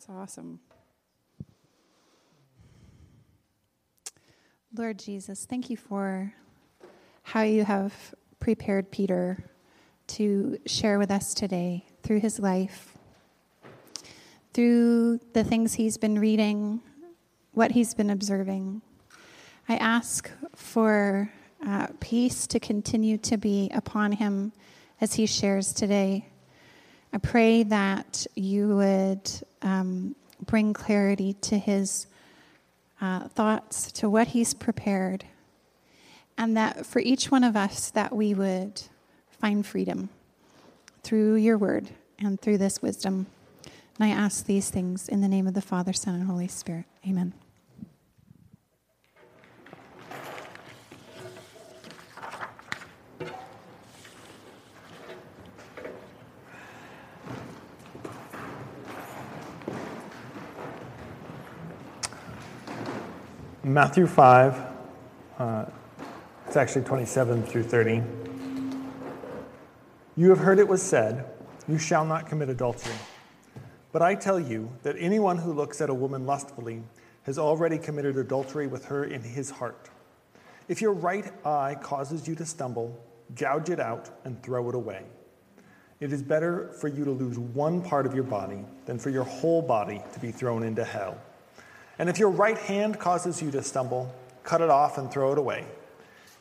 It's awesome. Lord Jesus, thank you for how you have prepared Peter to share with us today through his life, through the things he's been reading, what he's been observing. I ask for uh, peace to continue to be upon him as he shares today. I pray that you would um, bring clarity to his uh, thoughts, to what he's prepared, and that for each one of us that we would find freedom through your word and through this wisdom. And I ask these things in the name of the Father, Son, and Holy Spirit. Amen. Matthew 5, uh, it's actually 27 through 30. You have heard it was said, You shall not commit adultery. But I tell you that anyone who looks at a woman lustfully has already committed adultery with her in his heart. If your right eye causes you to stumble, gouge it out and throw it away. It is better for you to lose one part of your body than for your whole body to be thrown into hell. And if your right hand causes you to stumble, cut it off and throw it away.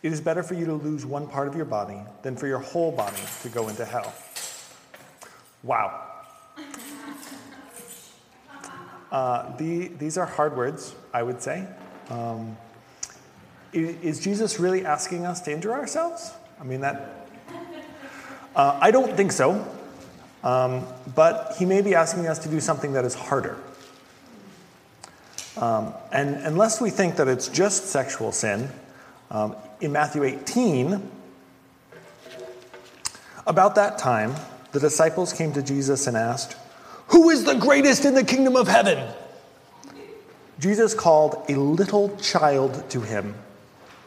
It is better for you to lose one part of your body than for your whole body to go into hell. Wow. Uh, the, these are hard words, I would say. Um, is Jesus really asking us to injure ourselves? I mean, that. Uh, I don't think so. Um, but he may be asking us to do something that is harder. Um, and unless we think that it's just sexual sin, um, in Matthew 18, about that time, the disciples came to Jesus and asked, Who is the greatest in the kingdom of heaven? Jesus called a little child to him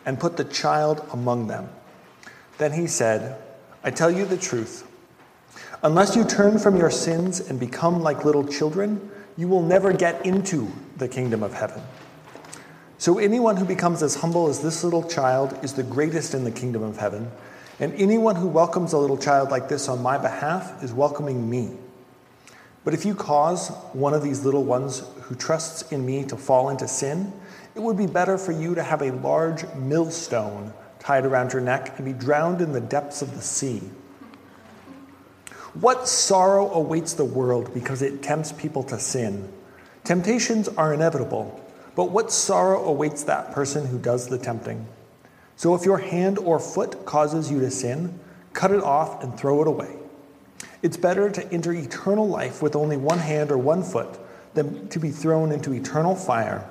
and put the child among them. Then he said, I tell you the truth. Unless you turn from your sins and become like little children, you will never get into the kingdom of heaven. So, anyone who becomes as humble as this little child is the greatest in the kingdom of heaven. And anyone who welcomes a little child like this on my behalf is welcoming me. But if you cause one of these little ones who trusts in me to fall into sin, it would be better for you to have a large millstone tied around your neck and be drowned in the depths of the sea. What sorrow awaits the world because it tempts people to sin? Temptations are inevitable, but what sorrow awaits that person who does the tempting? So if your hand or foot causes you to sin, cut it off and throw it away. It's better to enter eternal life with only one hand or one foot than to be thrown into eternal fire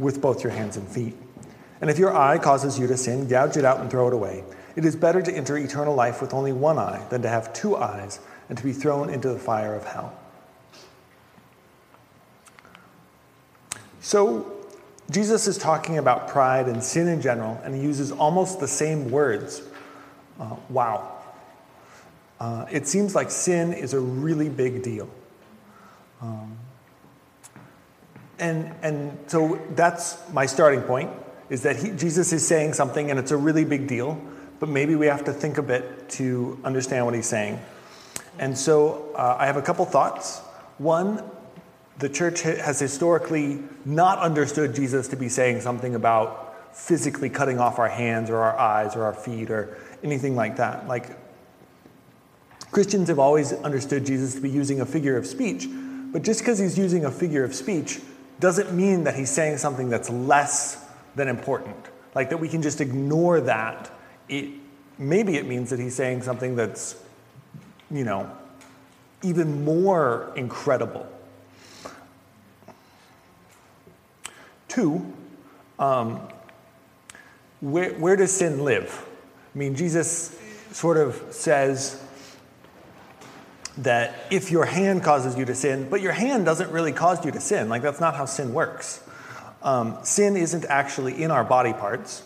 with both your hands and feet. And if your eye causes you to sin, gouge it out and throw it away. It is better to enter eternal life with only one eye than to have two eyes and to be thrown into the fire of hell. So, Jesus is talking about pride and sin in general, and he uses almost the same words. Uh, wow. Uh, it seems like sin is a really big deal. Um, and, and so that's my starting point is that he, Jesus is saying something and it's a really big deal, but maybe we have to think a bit to understand what he's saying. And so uh, I have a couple thoughts. One, the church has historically not understood Jesus to be saying something about physically cutting off our hands or our eyes or our feet or anything like that. Like, Christians have always understood Jesus to be using a figure of speech, but just because he's using a figure of speech doesn't mean that he's saying something that's less than important. Like that we can just ignore that. It, maybe it means that he's saying something that's you know, even more incredible. Two, um, where, where does sin live? I mean, Jesus sort of says that if your hand causes you to sin, but your hand doesn't really cause you to sin, like that's not how sin works. Um, sin isn't actually in our body parts,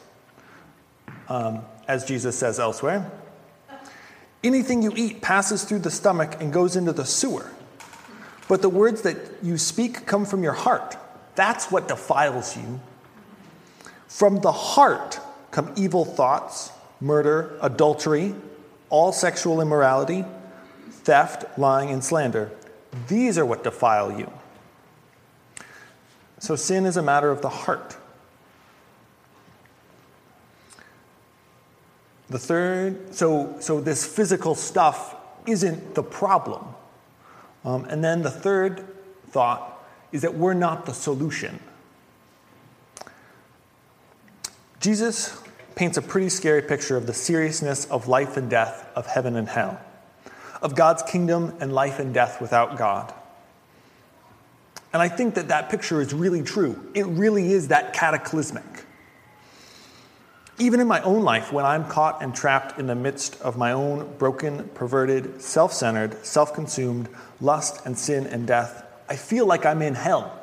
um, as Jesus says elsewhere. Anything you eat passes through the stomach and goes into the sewer. But the words that you speak come from your heart. That's what defiles you. From the heart come evil thoughts, murder, adultery, all sexual immorality, theft, lying, and slander. These are what defile you. So sin is a matter of the heart. The third, so, so this physical stuff isn't the problem. Um, and then the third thought is that we're not the solution. Jesus paints a pretty scary picture of the seriousness of life and death, of heaven and hell, of God's kingdom and life and death without God. And I think that that picture is really true. It really is that cataclysmic. Even in my own life, when I'm caught and trapped in the midst of my own broken, perverted, self centered, self consumed lust and sin and death, I feel like I'm in hell.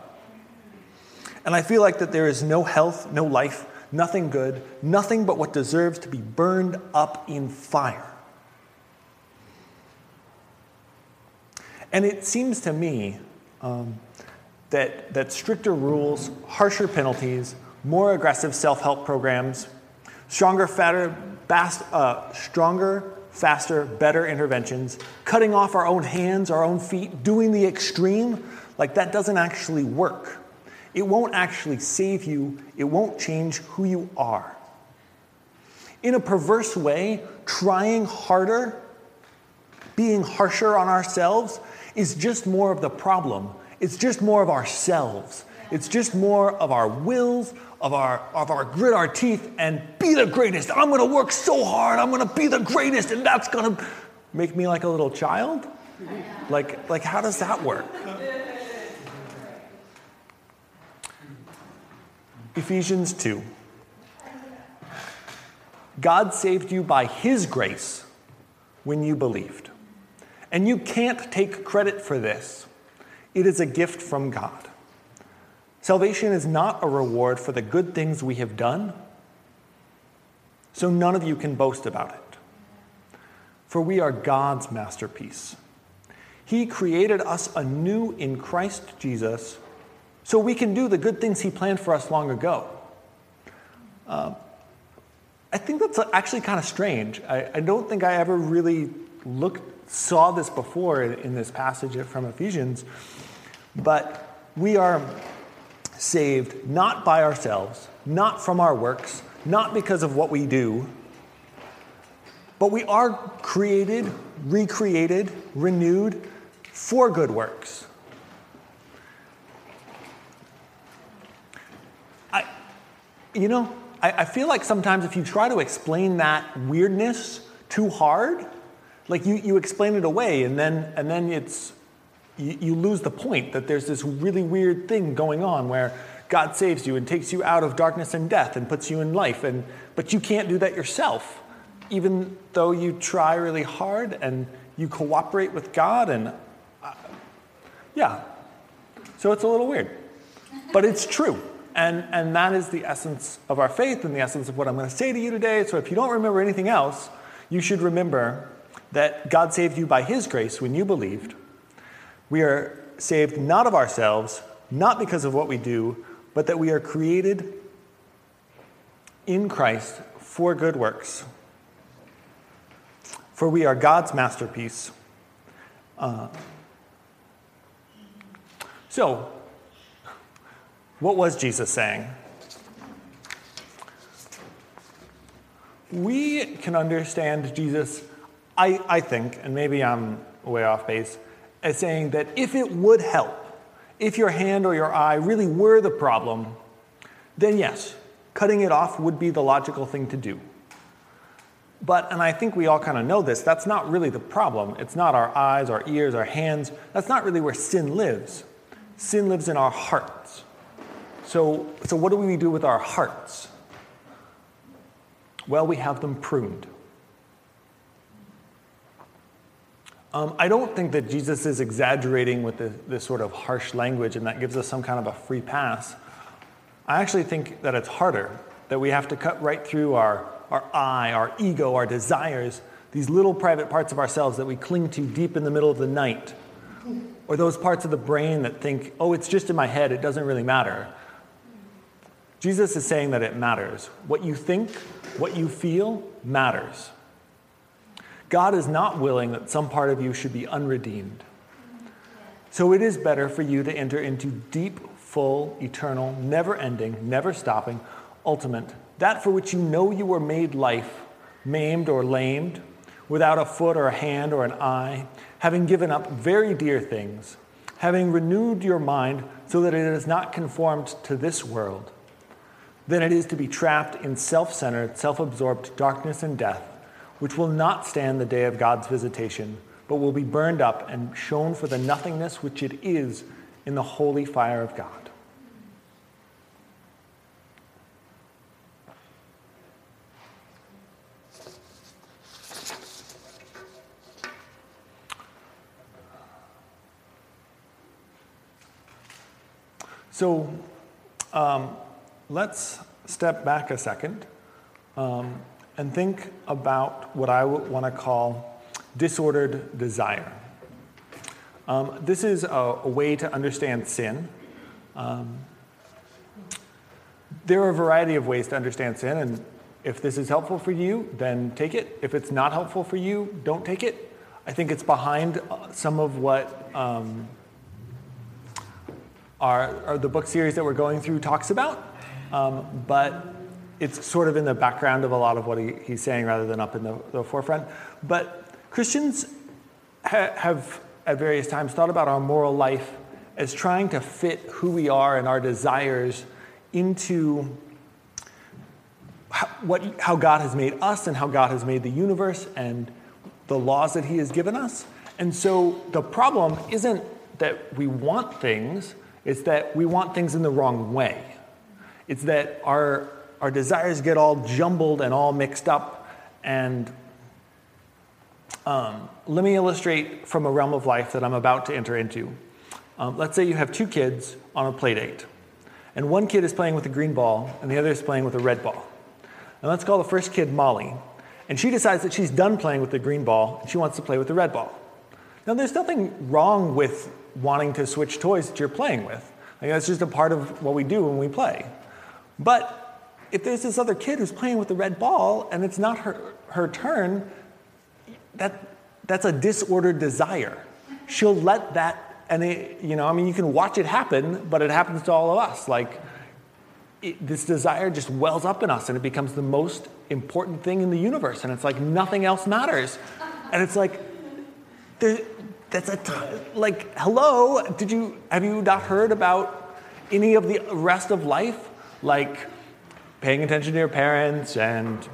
And I feel like that there is no health, no life, nothing good, nothing but what deserves to be burned up in fire. And it seems to me um, that, that stricter rules, harsher penalties, more aggressive self help programs, stronger, fatter, fast, uh, stronger, faster, better interventions, cutting off our own hands, our own feet, doing the extreme, like that doesn't actually work. It won't actually save you, it won't change who you are. In a perverse way, trying harder, being harsher on ourselves, is just more of the problem. It's just more of ourselves. It's just more of our wills, of our, of our grit our teeth, and be the greatest. I'm going to work so hard. I'm going to be the greatest, and that's going to make me like a little child? Like, like how does that work? Ephesians 2. God saved you by His grace when you believed. And you can't take credit for this, it is a gift from God. Salvation is not a reward for the good things we have done, so none of you can boast about it. For we are God's masterpiece. He created us anew in Christ Jesus so we can do the good things He planned for us long ago. Uh, I think that's actually kind of strange. I, I, don't think I ever really looked, saw this before in, in this passage from Ephesians, but we are saved not by ourselves, not from our works, not because of what we do, but we are created, recreated, renewed for good works. I, you know, I, I feel like sometimes if you try to explain that weirdness too hard, like you, you explain it away and then, and then it's, you, you lose the point that there's this really weird thing going on where God saves you and takes you out of darkness and death and puts you in life. And, but you can't do that yourself, even though you try really hard and you cooperate with God. And uh, yeah, so it's a little weird, but it's true. And, and that is the essence of our faith and the essence of what I'm going to say to you today. So if you don't remember anything else, you should remember that God saved you by His grace when you believed. We are saved not of ourselves, not because of what we do, but that we are created in Christ for good works. For we are God's masterpiece. Uh, so, what was Jesus saying? We can understand Jesus, I, I think, and maybe I'm way off base, as saying that if it would help, if your hand or your eye really were the problem, then yes, cutting it off would be the logical thing to do. But, and I think we all kind of know this, that's not really the problem. It's not our eyes, our ears, our hands. That's not really where sin lives. Sin lives in our hearts. So, so what do we do with our hearts? Well, we have them pruned. Um, I don't think that Jesus is exaggerating with this, this sort of harsh language and that gives us some kind of a free pass. I actually think that it's harder, that we have to cut right through our, our I, our ego, our desires, these little private parts of ourselves that we cling to deep in the middle of the night or those parts of the brain that think, oh, it's just in my head, it doesn't really matter. Jesus is saying that it matters. What you think, what you feel, matters. God is not willing that some part of you should be unredeemed. So it is better for you to enter into deep, full, eternal, never ending, never stopping, ultimate, that for which you know you were made life, maimed or lamed, without a foot or a hand or an eye, having given up very dear things, having renewed your mind so that it is not conformed to this world, than it is to be trapped in self centered, self absorbed darkness and death, which will not stand the day of God's visitation, but will be burned up and shown for the nothingness which it is in the holy fire of God. So um, let's step back a second um, and think about what I want to call disordered desire. Um, this is a, a, way to understand sin. Um, there are a variety of ways to understand sin, and if this is helpful for you, then take it. If it's not helpful for you, don't take it. I think it's behind uh, some of what um, our, our, the book series that we're going through talks about, um, but it's sort of in the background of a lot of what he, he's saying rather than up in the, the forefront. But Christians ha- have at various times thought about our moral life as trying to fit who we are and our desires into how, what, how God has made us and how God has made the universe and the laws that He has given us. And so the problem isn't that we want things, it's that we want things in the wrong way. It's that our, our desires get all jumbled and all mixed up. And um, let me illustrate from a realm of life that I'm about to enter into. Um, let's say you have two kids on a play date, and one kid is playing with a green ball, and the other is playing with a red ball. And let's call the first kid Molly, and she decides that she's done playing with the green ball and she wants to play with the red ball. Now, there's nothing wrong with wanting to switch toys that you're playing with. Like, that's just a part of what we do when we play. But if there's this other kid who's playing with the red ball and it's not her, her turn, that, that's a disordered desire. She'll let that, and it, you know, I mean, you can watch it happen, but it happens to all of us. Like, it, this desire just wells up in us and it becomes the most important thing in the universe. And it's like nothing else matters. And it's like, there, that's a like hello. Did you have you not heard about any of the rest of life, like paying attention to your parents and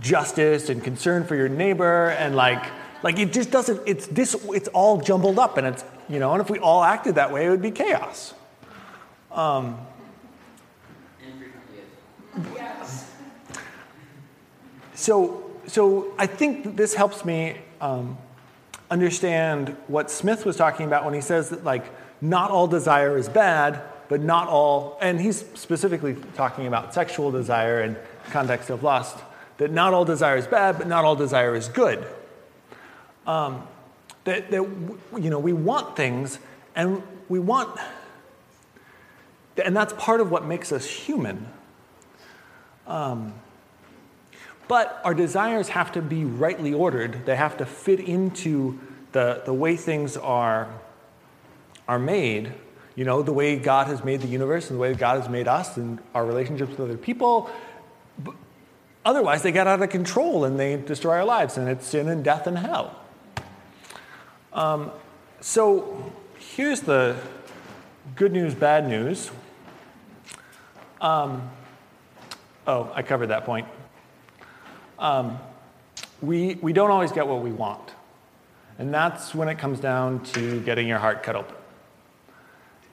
justice and concern for your neighbor and like like it just doesn't. It's this. It's all jumbled up and it's you know. And if we all acted that way, it would be chaos. Um, so so I think this helps me. Um, understand what Smith was talking about when he says that, like, not all desire is bad, but not all, and he's specifically talking about sexual desire and context of lust, that not all desire is bad, but not all desire is good. Um, that, that, you know, we want things, and we want, and that's part of what makes us human. Um, but our desires have to be rightly ordered, they have to fit into the, the way things are, are made. You know, the way God has made the universe and the way God has made us and our relationships with other people. Otherwise, they get out of control and they destroy our lives, and it's sin and death and hell. Um, so here's the good news, bad news. Um, oh, I covered that point um, we, we don't always get what we want. And that's when it comes down to getting your heart cut open.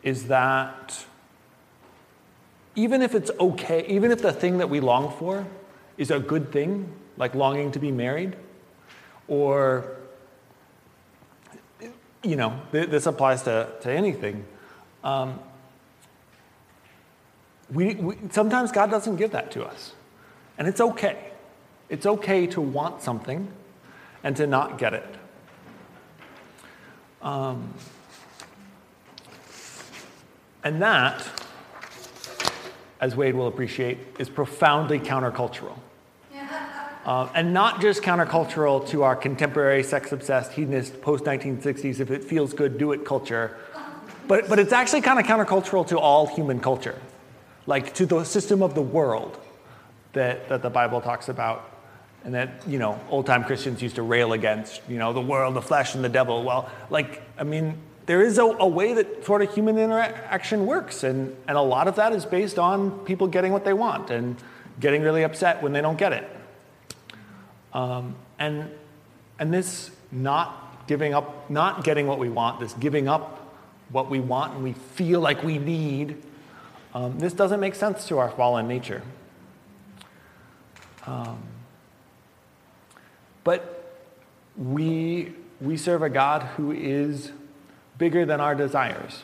Is that even if it's okay, even if the thing that we long for is a good thing, like longing to be married, or, you know, this applies to, to anything. Um, we, we, sometimes God doesn't give that to us, and it's okay. It's okay to want something and to not get it. Um, and that, as Wade will appreciate, is profoundly countercultural. Uh, and not just countercultural to our contemporary sex obsessed, hedonist, post 1960s, if it feels good, do it culture, but, but it's actually kind of countercultural to all human culture, like to the system of the world that, that the Bible talks about and that, you know, old time Christians used to rail against, you know, the world, the flesh, and the devil. Well, like, I mean, there is a, a, way that sort of human interaction works, and, and a lot of that is based on people getting what they want and getting really upset when they don't get it. Um, and, and this not giving up, not getting what we want, this giving up what we want and we feel like we need, um, this doesn't make sense to our fallen nature. Um, but we, we serve a God who is bigger than our desires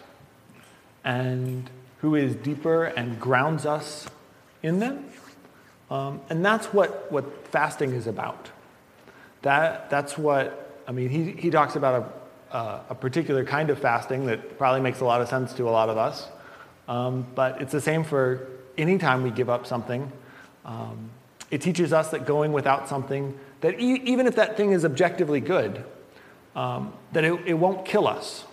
and who is deeper and grounds us in them. Um, and that's what, what fasting is about. That, that's what, I mean, he, he talks about a, uh, a particular kind of fasting that probably makes a lot of sense to a lot of us. Um, but it's the same for any time we give up something. Um, it teaches us that going without something, that e- even if that thing is objectively good, um, that it, it won't kill us.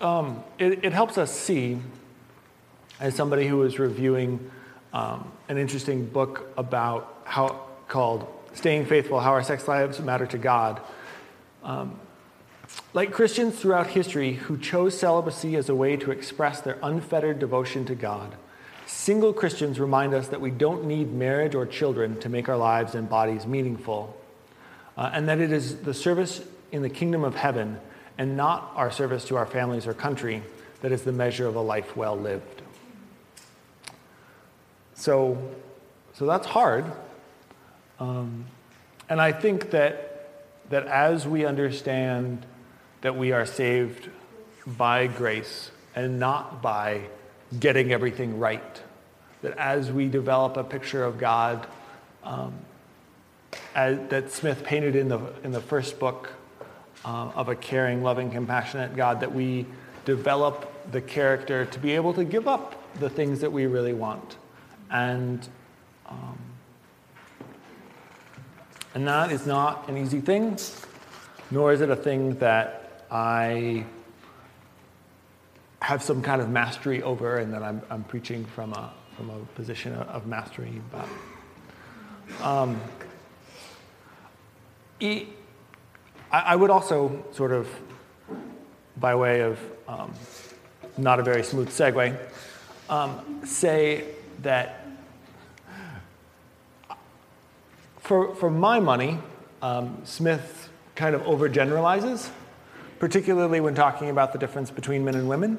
Um, it, it, helps us see, as somebody who was reviewing um, an interesting book about how called "Staying Faithful: How Our Sex Lives Matter to God." Um, like Christians throughout history who chose celibacy as a way to express their unfettered devotion to God, single Christians remind us that we don't need marriage or children to make our lives and bodies meaningful, uh, and that it is the service in the kingdom of heaven and not our service to our families or country that is the measure of a life well lived. So, so that's hard. Um, and I think that, that as we understand that we are saved by grace and not by getting everything right. That as we develop a picture of God um, as, that Smith painted in the, in the first book uh, of a caring, loving, compassionate God, that we develop the character to be able to give up the things that we really want. And, um, and that is not an easy thing, nor is it a thing that I have some kind of mastery over, and that I'm, I'm preaching from a, from a position of mastery. But um, I, I would also sort of, by way of um, not a very smooth segue, um, say that for, for my money, um, Smith kind of overgeneralizes particularly when talking about the difference between men and women.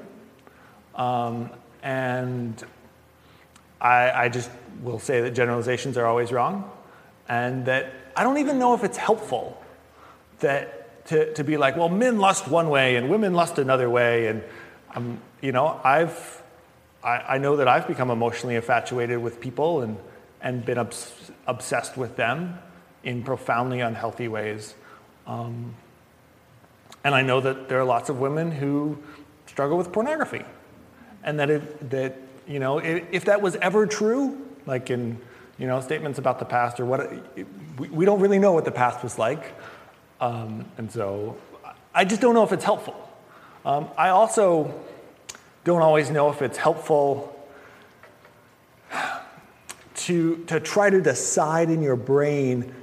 Um, and I, I just will say that generalizations are always wrong, and that I don't even know if it's helpful that to, to be like, well, men lust one way and women lust another way, and um, you know, I've I, I, know that I've become emotionally infatuated with people and and been obs- obsessed with them in profoundly unhealthy ways. Um, and I know that there are lots of women who struggle with pornography. And that, it, that you know, if, if that was ever true, like in you know, statements about the past or what, it, we, we don't really know what the past was like. Um, and so I just don't know if it's helpful. Um, I also don't always know if it's helpful to, to try to decide in your brain,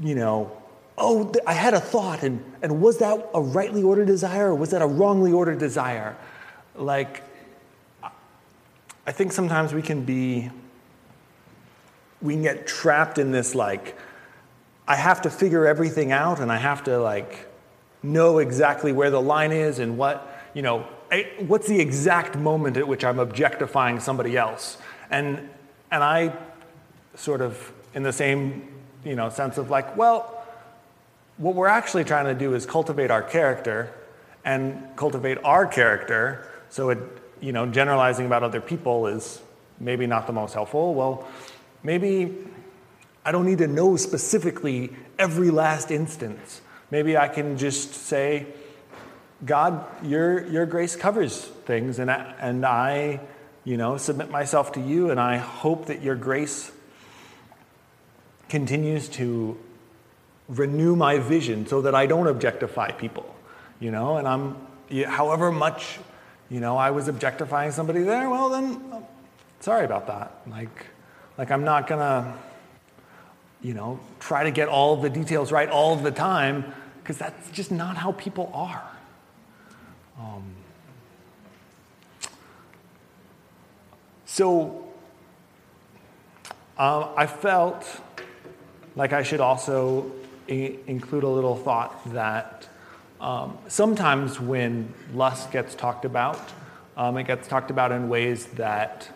you know, oh, I had a thought, and, and was that a rightly ordered desire or was that a wrongly ordered desire? Like, I think sometimes we can be, we can get trapped in this, like, I have to figure everything out and I have to, like, know exactly where the line is and what, you know, what's the exact moment at which I'm objectifying somebody else. And, and I sort of, in the same, you know, sense of like, well, what we're actually trying to do is cultivate our character and cultivate our character. So, it, you know, generalizing about other people is maybe not the most helpful. Well, maybe I don't need to know specifically every last instance. Maybe I can just say, God, your, your grace covers things, and I, and I, you know, submit myself to you, and I hope that your grace continues to renew my vision so that I don't objectify people, you know, and I'm, however much, you know, I was objectifying somebody there, well, then, oh, sorry about that. Like, like I'm not gonna, you know, try to get all the details right all the time, because that's just not how people are. Um, so um, I felt like I should also I- include a little thought that um, sometimes when lust gets talked about, um, it gets talked about in ways that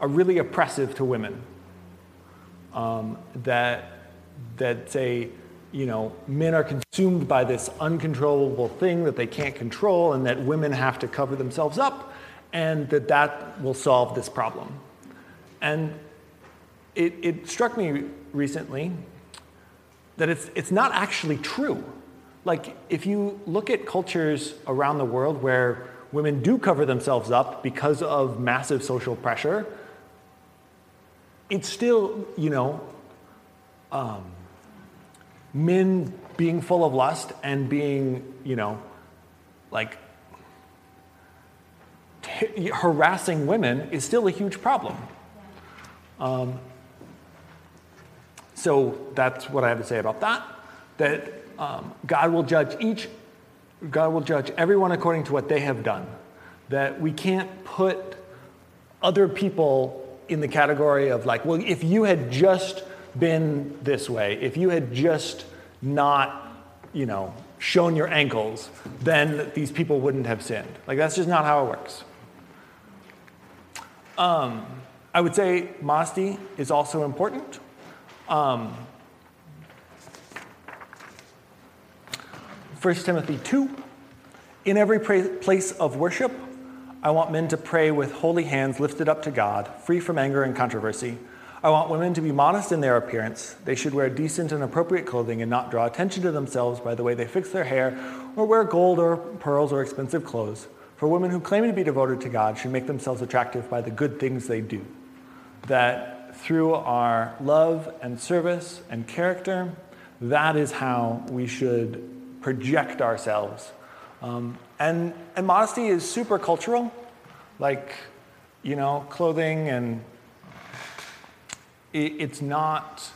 are really oppressive to women. Um, that that say you know, men are consumed by this uncontrollable thing that they can't control, and that women have to cover themselves up, and that that will solve this problem. And it, it struck me recently that it's, it's not actually true. Like, if you look at cultures around the world where women do cover themselves up because of massive social pressure, it's still, you know, um, men being full of lust and being, you know, like t- harassing women is still a huge problem. Um, so that's what I have to say about that. That um, God will judge each, God will judge everyone according to what they have done. That we can't put other people in the category of like, well, if you had just been this way, if you had just not, you know, shown your ankles, then these people wouldn't have sinned. Like, that's just not how it works. Um, I would say modesty is also important. Um, 1 Timothy 2 In every place of worship, I want men to pray with holy hands lifted up to God, free from anger and controversy. I want women to be modest in their appearance. They should wear decent and appropriate clothing and not draw attention to themselves by the way they fix their hair or wear gold or pearls or expensive clothes. For women who claim to be devoted to God should make themselves attractive by the good things they do. That through our love and service and character, that is how we should project ourselves. Um, and, and modesty is super cultural, like, you know, clothing and it's not,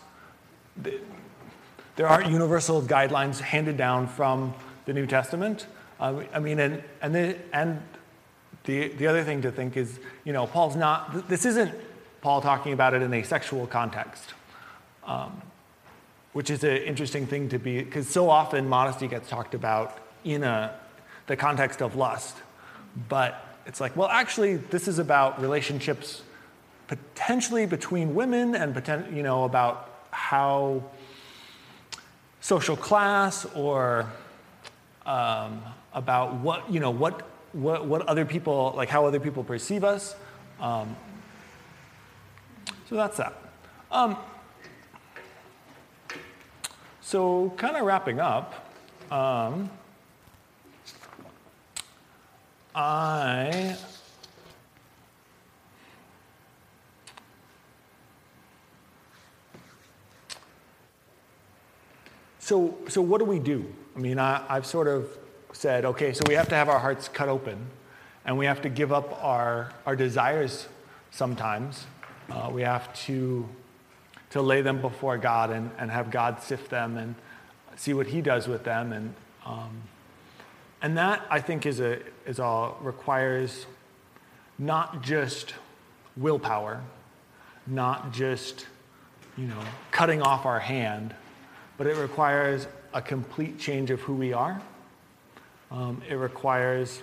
there aren't universal guidelines handed down from the New Testament. Uh, I mean, and, and, the, and the, the other thing to think is, you know, Paul's not, this isn't Paul talking about it in a sexual context, um, which is an interesting thing to be, because so often modesty gets talked about in a, the context of lust. But it's like, well, actually, this is about relationships potentially between women and poten- you know about how social class or um, about what you know what, what what other people like how other people perceive us um, so that's that um, so kind of wrapping up um, i So, so what do we do? I mean, I, I've sort of said, okay, so we have to have our hearts cut open and we have to give up our, our desires sometimes. Uh, we have to, to lay them before God and, and have God sift them and see what He does with them. And, um, and that, I think, is, a, is all requires not just willpower, not just, you know, cutting off our hand, but it requires a complete change of who we are. Um, it requires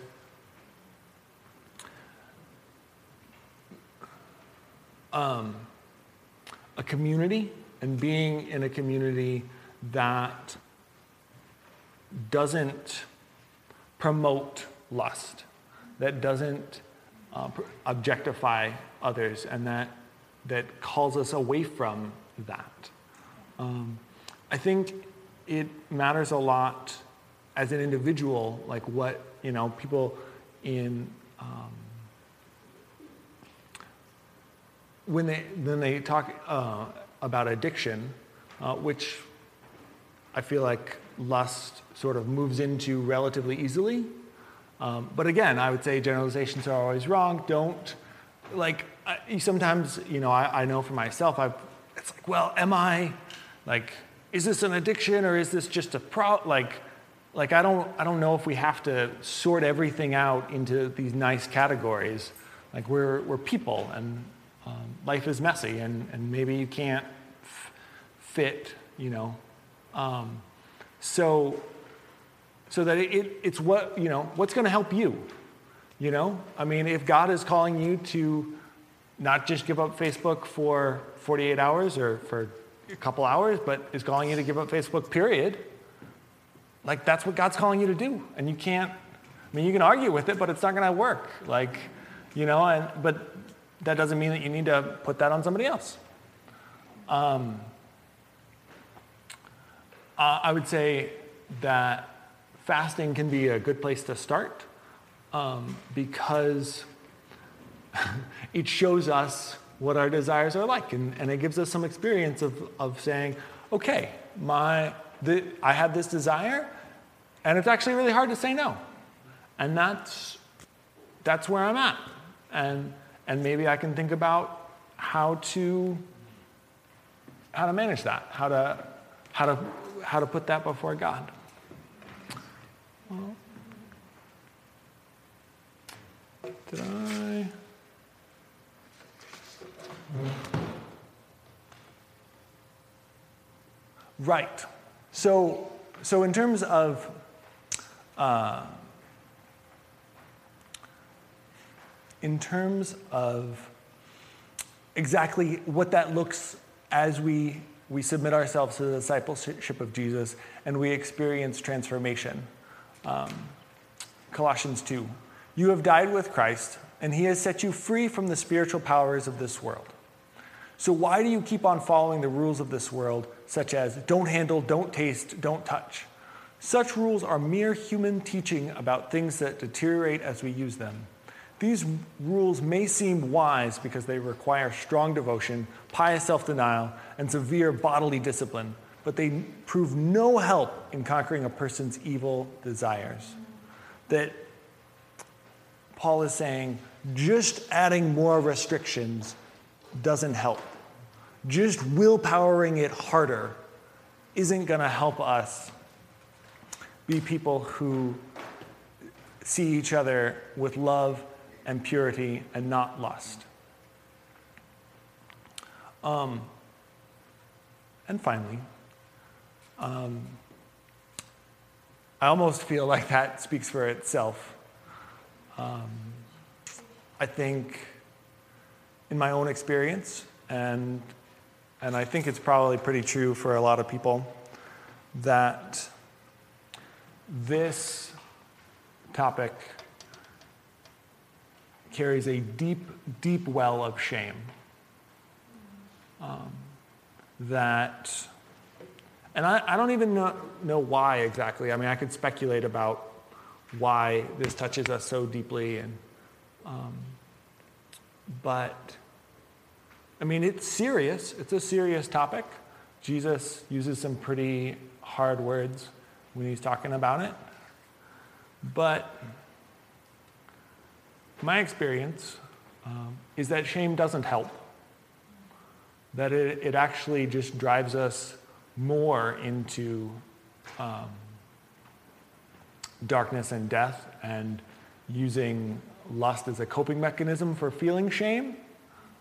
um, a community and being in a community that doesn't promote lust, that doesn't uh, objectify others, and that that calls us away from that. Um, I think it matters a lot as an individual, like what, you know, people in, um, when they, when they talk uh, about addiction, uh, which I feel like lust sort of moves into relatively easily. Um, but again, I would say generalizations are always wrong. Don't, like, I, sometimes, you know, I, I know for myself, I've, it's like, well, am I, like, is this an addiction or is this just a pro, like, like I don't, I don't know if we have to sort everything out into these nice categories. Like we're, we're people and um, life is messy and, and maybe you can't f- fit, you know. Um, so, so that it, it's what, you know, what's going to help you, you know? I mean, if God is calling you to not just give up Facebook for 48 hours or for a couple hours, but is calling you to give up Facebook, period. Like, that's what God's calling you to do. And you can't, I mean, you can argue with it, but it's not going to work. Like, you know, and, but that doesn't mean that you need to put that on somebody else. Um, uh, I would say that fasting can be a good place to start um, because it shows us what our desires are like. And, and it gives us some experience of, of saying, okay, my, the, I have this desire, and it's actually really hard to say no. And that's, that's where I'm at. And, and maybe I can think about how to, how to manage that, how to, how to, how to put that before God. Well, did I? Right. So, so in terms of uh, in terms of exactly what that looks as we we submit ourselves to the discipleship of Jesus and we experience transformation. Um, Colossians 2. You have died with Christ, and he has set you free from the spiritual powers of this world. So, why do you keep on following the rules of this world, such as don't handle, don't taste, don't touch? Such rules are mere human teaching about things that deteriorate as we use them. These rules may seem wise because they require strong devotion, pious self denial, and severe bodily discipline, but they prove no help in conquering a person's evil desires. That Paul is saying just adding more restrictions doesn't help. Just willpowering it harder isn't going to help us be people who see each other with love and purity and not lust. Um, and finally, um, I almost feel like that speaks for itself. Um, I think in my own experience, and, and I think it's probably pretty true for a lot of people, that this topic carries a deep, deep well of shame. Um, that, and I, I don't even know, know why exactly. I mean, I could speculate about why this touches us so deeply, and um, but I mean, it's serious. It's a serious topic. Jesus uses some pretty hard words when he's talking about it. But my experience um, is that shame doesn't help, that it, it actually just drives us more into um, darkness and death and using lust as a coping mechanism for feeling shame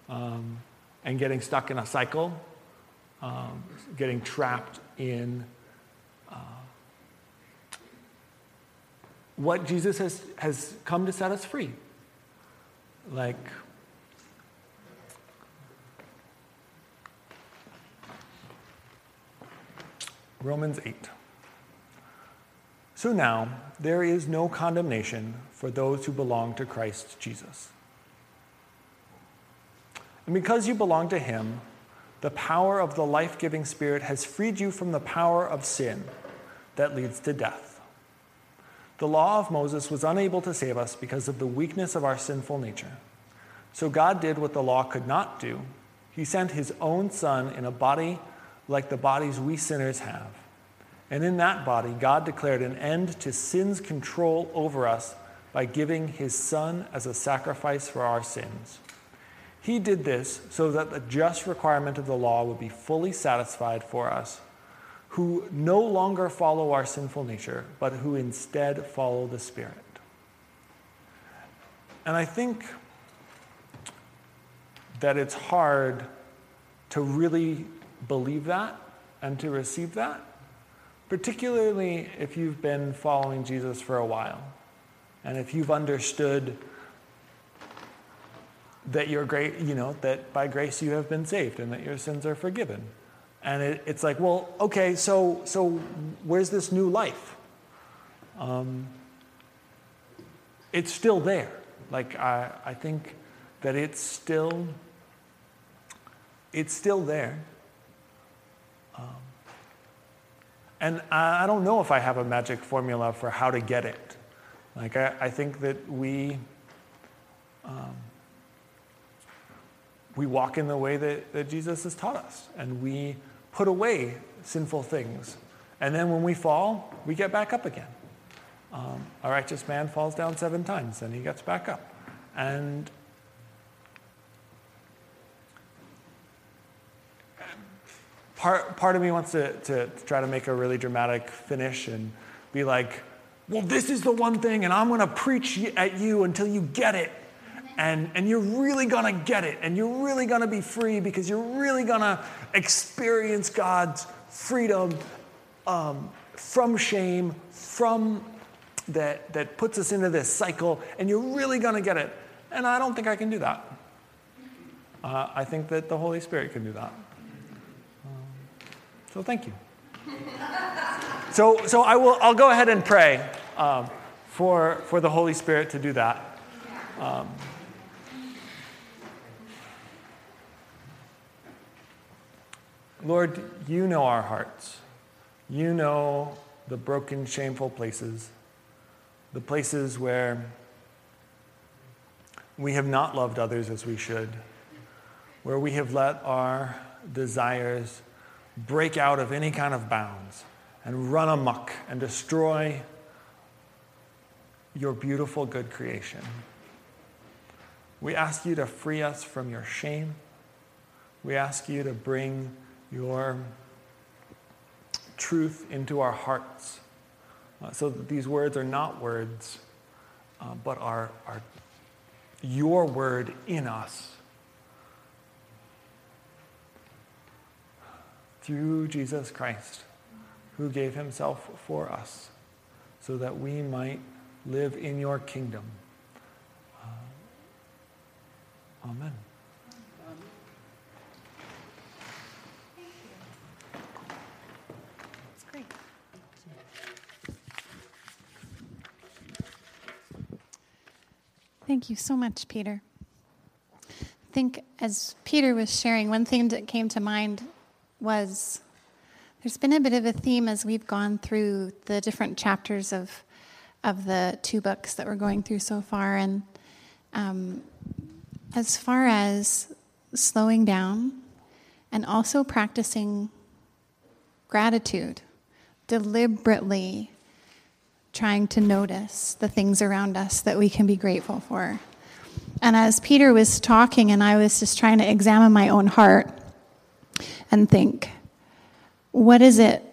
um, and getting stuck in a cycle, um, getting trapped in uh, what Jesus has, has come to set us free. Like, Romans 8. So now, there is no condemnation for those who belong to Christ Jesus. And because you belong to Him, the power of the life giving Spirit has freed you from the power of sin that leads to death. The law of Moses was unable to save us because of the weakness of our sinful nature. So God did what the law could not do. He sent His own Son in a body like the bodies we sinners have. And in that body, God declared an end to sin's control over us by giving His Son as a sacrifice for our sins. He did this so that the just requirement of the law would be fully satisfied for us, who no longer follow our sinful nature, but who instead follow the Spirit. And I think that it's hard to really believe that and to receive that, particularly if you've been following Jesus for a while and if you've understood that you're great, you know, that by grace you have been saved and that your sins are forgiven. And it, it's like, well, okay, so so where's this new life? Um, it's still there. Like I, I think that it's still it's still there. Um, and I, I don't know if I have a magic formula for how to get it. Like I, I think that we um, we walk in the way that, that Jesus has taught us, and we put away sinful things. And then when we fall, we get back up again. Um, a righteous man falls down seven times, and he gets back up. And part, part of me wants to, to, to try to make a really dramatic finish and be like, well, this is the one thing, and I'm going to preach at you until you get it and, and you're really gonna get it, and you're really gonna be free because you're really gonna experience God's freedom um, from shame, from that, that puts us into this cycle, and you're really gonna get it. And I don't think I can do that. Uh, I think that the Holy Spirit can do that. Um, so thank you. so so I will, I'll go ahead and pray um, for, for the Holy Spirit to do that. Um, Lord, you know our hearts. You know the broken, shameful places, the places where we have not loved others as we should, where we have let our desires break out of any kind of bounds and run amuck and destroy your beautiful, good creation. We ask you to free us from your shame. We ask you to bring your truth into our hearts uh, so that these words are not words, uh, but are, are your word in us. Through Jesus Christ, who gave himself for us, so that we might live in your kingdom. Uh, amen. Thank you so much, Peter. I think as Peter was sharing, one thing that came to mind was there's been a bit of a theme as we've gone through the different chapters of of the two books that we're going through so far, and um, as far as slowing down and also practicing gratitude, deliberately trying to notice the things around us that we can be grateful for. And as Peter was talking, and I was just trying to examine my own heart and think, what is it?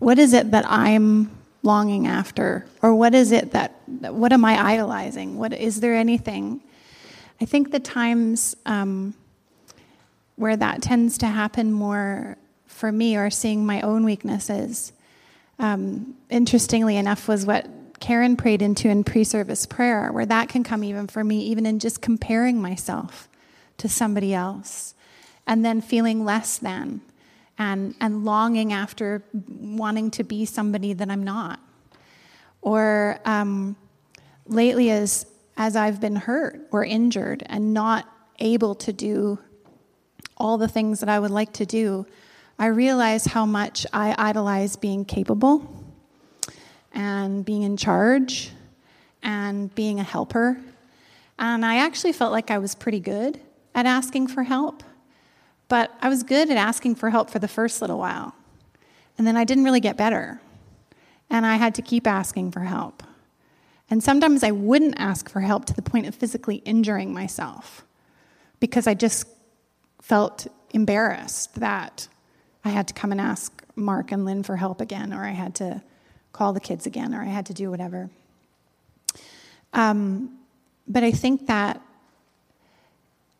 What is it that I'm longing after? Or what is it that, what am I idolizing? What, is there anything? I think the times um, where that tends to happen more for me are seeing my own weaknesses um, interestingly enough, was what Karen prayed into in pre service prayer, where that can come even for me, even in just comparing myself to somebody else and then feeling less than and, and longing after wanting to be somebody that I'm not. Or um, lately, as, as I've been hurt or injured and not able to do all the things that I would like to do, I realize how much I idolize being capable and being in charge and being a helper. And I actually felt like I was pretty good at asking for help, but I was good at asking for help for the first little while. And then I didn't really get better. And I had to keep asking for help. And sometimes I wouldn't ask for help to the point of physically injuring myself because I just felt embarrassed that I had to come and ask Mark and Lynn for help again, or I had to call the kids again, or I had to do whatever. Um, but I think that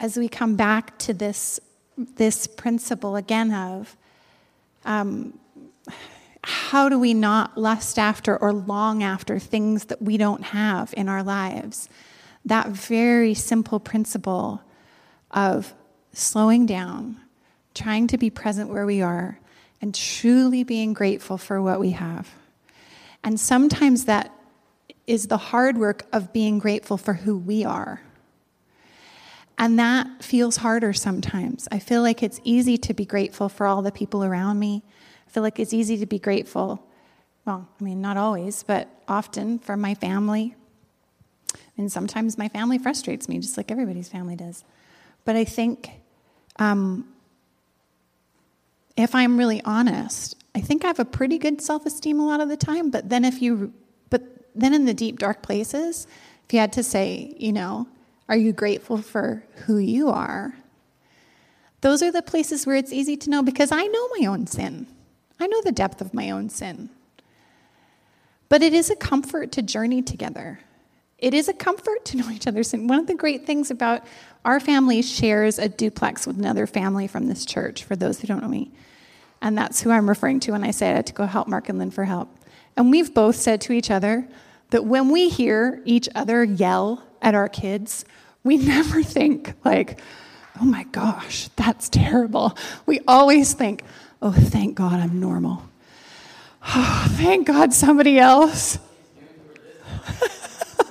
as we come back to this, this principle again of um, how do we not lust after or long after things that we don't have in our lives? That very simple principle of slowing down, trying to be present where we are, and truly being grateful for what we have. And sometimes that is the hard work of being grateful for who we are. And that feels harder sometimes. I feel like it's easy to be grateful for all the people around me. I feel like it's easy to be grateful, well, I mean, not always, but often for my family. And sometimes my family frustrates me, just like everybody's family does. But I think um, if I'm really honest, I think I have a pretty good self esteem a lot of the time. But then, if you, but then in the deep, dark places, if you had to say, you know, are you grateful for who you are? Those are the places where it's easy to know because I know my own sin. I know the depth of my own sin. But it is a comfort to journey together. It is a comfort to know each other. sin. One of the great things about our family shares a duplex with another family from this church, for those who don't know me. And that's who I'm referring to when I say I had to go help Mark and Lynn for help. And we've both said to each other that when we hear each other yell at our kids, we never think, like, oh my gosh, that's terrible. We always think, oh, thank God I'm normal. Oh, thank God somebody else.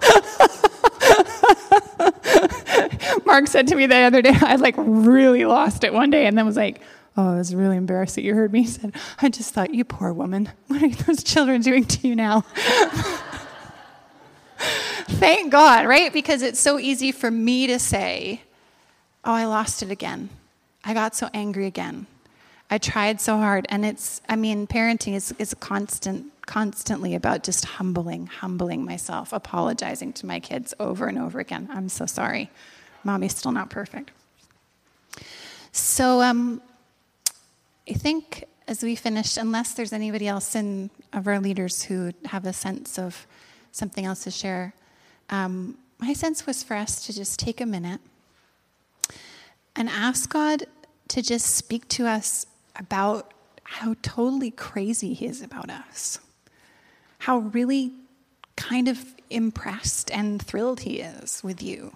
Mark said to me the other day, I like really lost it one day and then was like, Oh, was really embarrassed that you heard me. He said, I just thought, you poor woman. What are those children doing to you now? Thank God, right? Because it's so easy for me to say, Oh, I lost it again. I got so angry again. I tried so hard. And it's, I mean, parenting is, is a constant, constantly about just humbling, humbling myself, apologizing to my kids over and over again. I'm so sorry. Mommy's still not perfect. So um, I think as we finish, unless there's anybody else in of our leaders who have a sense of something else to share, um, my sense was for us to just take a minute and ask God to just speak to us about how totally crazy He is about us, how really kind of impressed and thrilled He is with you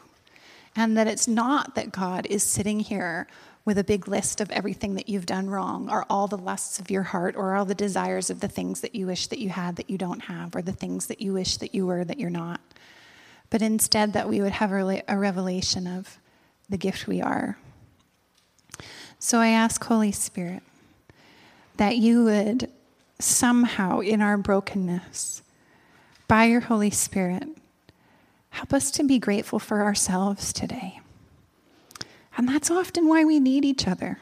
and that it's not that God is sitting here with a big list of everything that you've done wrong, or all the lusts of your heart, or all the desires of the things that you wish that you had that you don't have, or the things that you wish that you were that you're not. But instead, that we would have a revelation of the gift we are. So I ask, Holy Spirit, that you would somehow, in our brokenness, by your Holy Spirit, Help us to be grateful for ourselves today. And that's often why we need each other.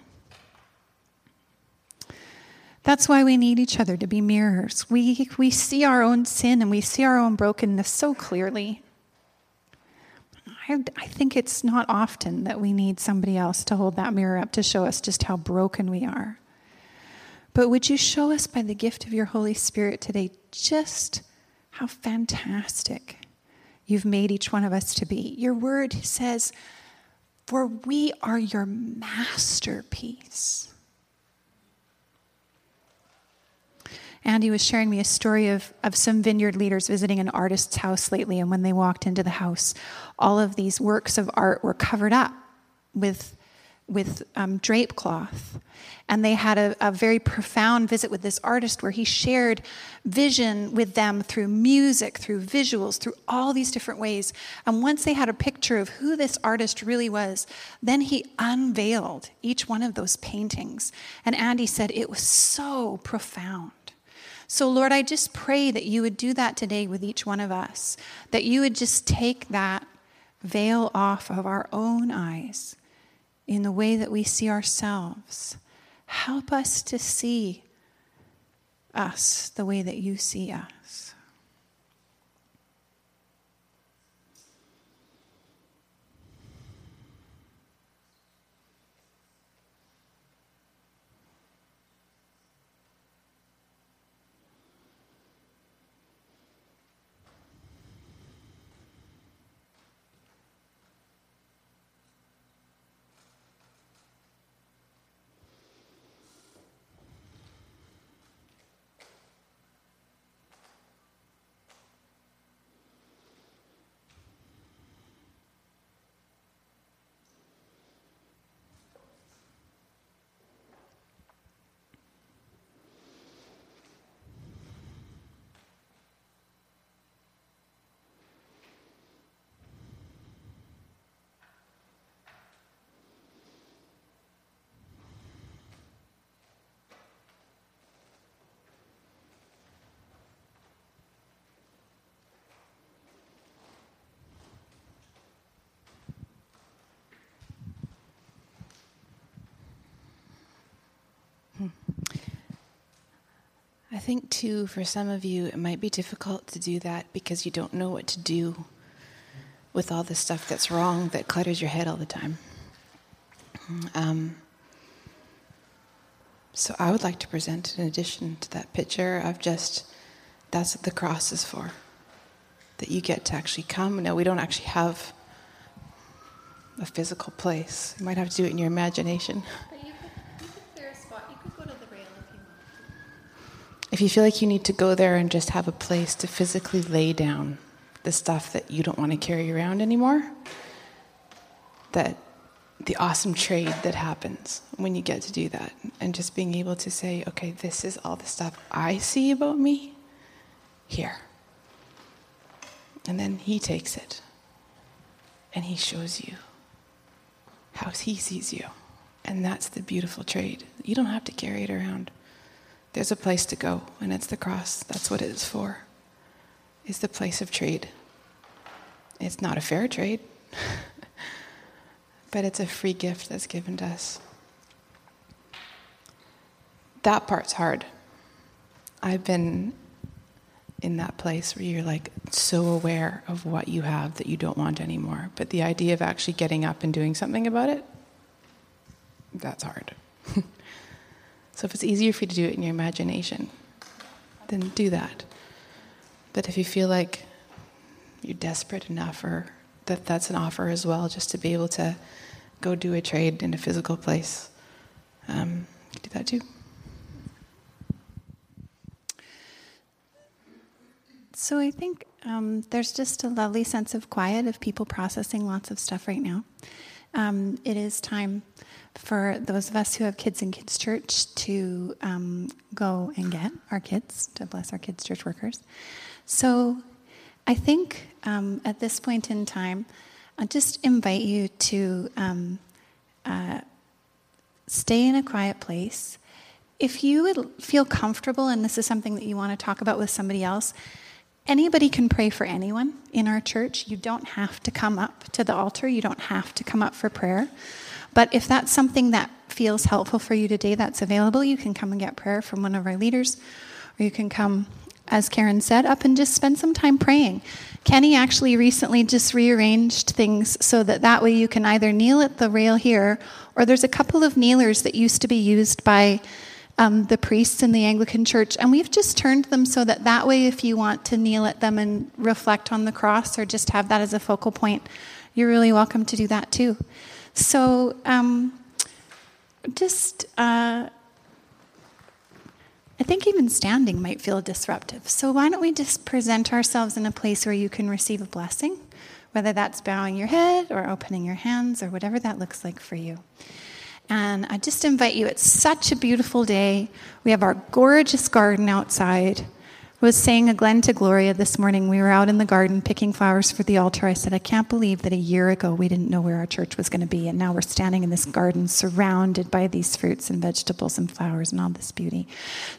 That's why we need each other to be mirrors. We, we see our own sin and we see our own brokenness so clearly. I, I think it's not often that we need somebody else to hold that mirror up to show us just how broken we are. But would you show us by the gift of your Holy Spirit today just how fantastic you've made each one of us to be. Your word says, For we are your masterpiece. Andy was sharing me a story of, of some vineyard leaders visiting an artist's house lately, and when they walked into the house, all of these works of art were covered up with with um, drape cloth. And they had a, a, very profound visit with this artist where he shared vision with them through music, through visuals, through all these different ways. And once they had a picture of who this artist really was, then he unveiled each one of those paintings. And Andy said it was so profound. So, Lord, I just pray that you would do that today with each one of us, that you would just take that veil off of our own eyes in the way that we see ourselves. Help us to see us the way that you see us. I think, too, for some of you, it might be difficult to do that because you don't know what to do with all the stuff that's wrong that clutters your head all the time. Um, so I would like to present, in addition to that picture of just that's what the cross is for. That you get to actually come. No, we don't actually have a physical place. You might have to do it in your imagination. If you feel like you need to go there and just have a place to physically lay down the stuff that you don't want to carry around anymore, that the awesome trade that happens when you get to do that and just being able to say, okay, this is all the stuff I see about me here. And then he takes it and he shows you how he sees you. And that's the beautiful trade. You don't have to carry it around. There's a place to go, and it's the cross. That's what it is for. It's the place of trade. It's not a fair trade, but it's a free gift that's given to us. That part's hard. I've been in that place where you're like so aware of what you have that you don't want anymore. But the idea of actually getting up and doing something about it, that's hard. So if it's easier for you to do it in your imagination, then do that. But if you feel like you're desperate enough, or that that's an offer as well, just to be able to go do a trade in a physical place, um, do that too. So I think um, there's just a lovely sense of quiet of people processing lots of stuff right now. Um, it is time for those of us who have kids in kids church to um, go and get our kids to bless our kids church workers. So i think um, at this point in time i just invite you to um, uh, stay in a quiet place. If you feel comfortable and this is something that you want to talk about with somebody else Anybody can pray for anyone in our church. You don't have to come up to the altar. You don't have to come up for prayer. But if that's something that feels helpful for you today, that's available. You can come and get prayer from one of our leaders, or you can come, as Karen said, up and just spend some time praying. Kenny actually recently just rearranged things so that that way you can either kneel at the rail here, or there's a couple of kneelers that used to be used by um, the priests in the Anglican Church, and we've just turned them so that that way, if you want to kneel at them and reflect on the cross, or just have that as a focal point, you're really welcome to do that too. So, um, just, uh, I think even standing might feel disruptive. So, why don't we just present ourselves in a place where you can receive a blessing, whether that's bowing your head or opening your hands or whatever that looks like for you. And I just invite you, it's such a beautiful day. We have our gorgeous garden outside. I was saying a Glen to Gloria this morning. We were out in the garden picking flowers for the altar. I said, I can't believe that a year ago we didn't know where our church was going to be. And now we're standing in this garden surrounded by these fruits and vegetables and flowers and all this beauty.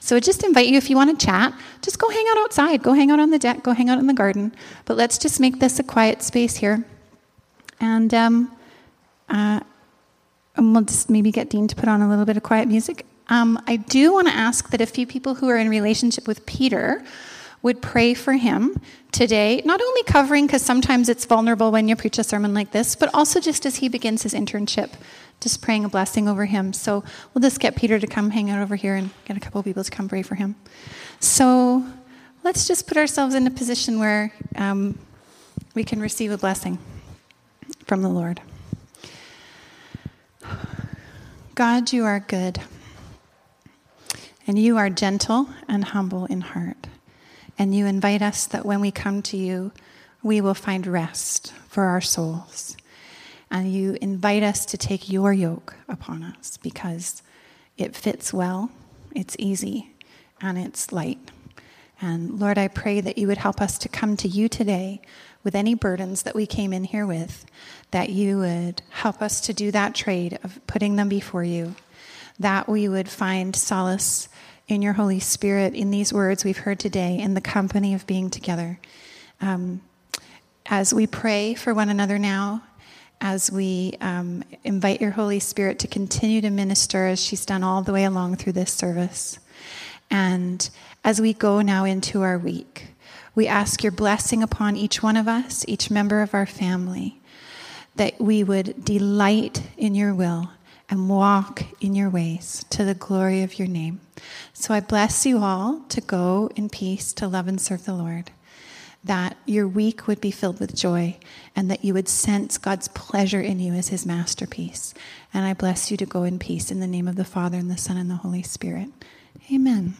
So I just invite you, if you want to chat, just go hang out outside. Go hang out on the deck. Go hang out in the garden. But let's just make this a quiet space here. And, um, uh, and we'll just maybe get Dean to put on a little bit of quiet music. Um, I do want to ask that a few people who are in relationship with Peter would pray for him today, not only covering, because sometimes it's vulnerable when you preach a sermon like this, but also just as he begins his internship, just praying a blessing over him. So we'll just get Peter to come hang out over here and get a couple of people to come pray for him. So let's just put ourselves in a position where um, we can receive a blessing from the Lord. God, you are good. And you are gentle and humble in heart. And you invite us that when we come to you, we will find rest for our souls. And you invite us to take your yoke upon us because it fits well, it's easy, and it's light. And Lord, I pray that you would help us to come to you today with any burdens that we came in here with, that you would help us to do that trade of putting them before you, that we would find solace in your Holy Spirit in these words we've heard today in the company of being together. Um, as we pray for one another now, as we um, invite your Holy Spirit to continue to minister as she's done all the way along through this service. And as we go now into our week, we ask your blessing upon each one of us, each member of our family, that we would delight in your will and walk in your ways to the glory of your name. So I bless you all to go in peace to love and serve the Lord. That your week would be filled with joy and that you would sense God's pleasure in you as his masterpiece. And I bless you to go in peace in the name of the Father and the Son and the Holy Spirit. Amen.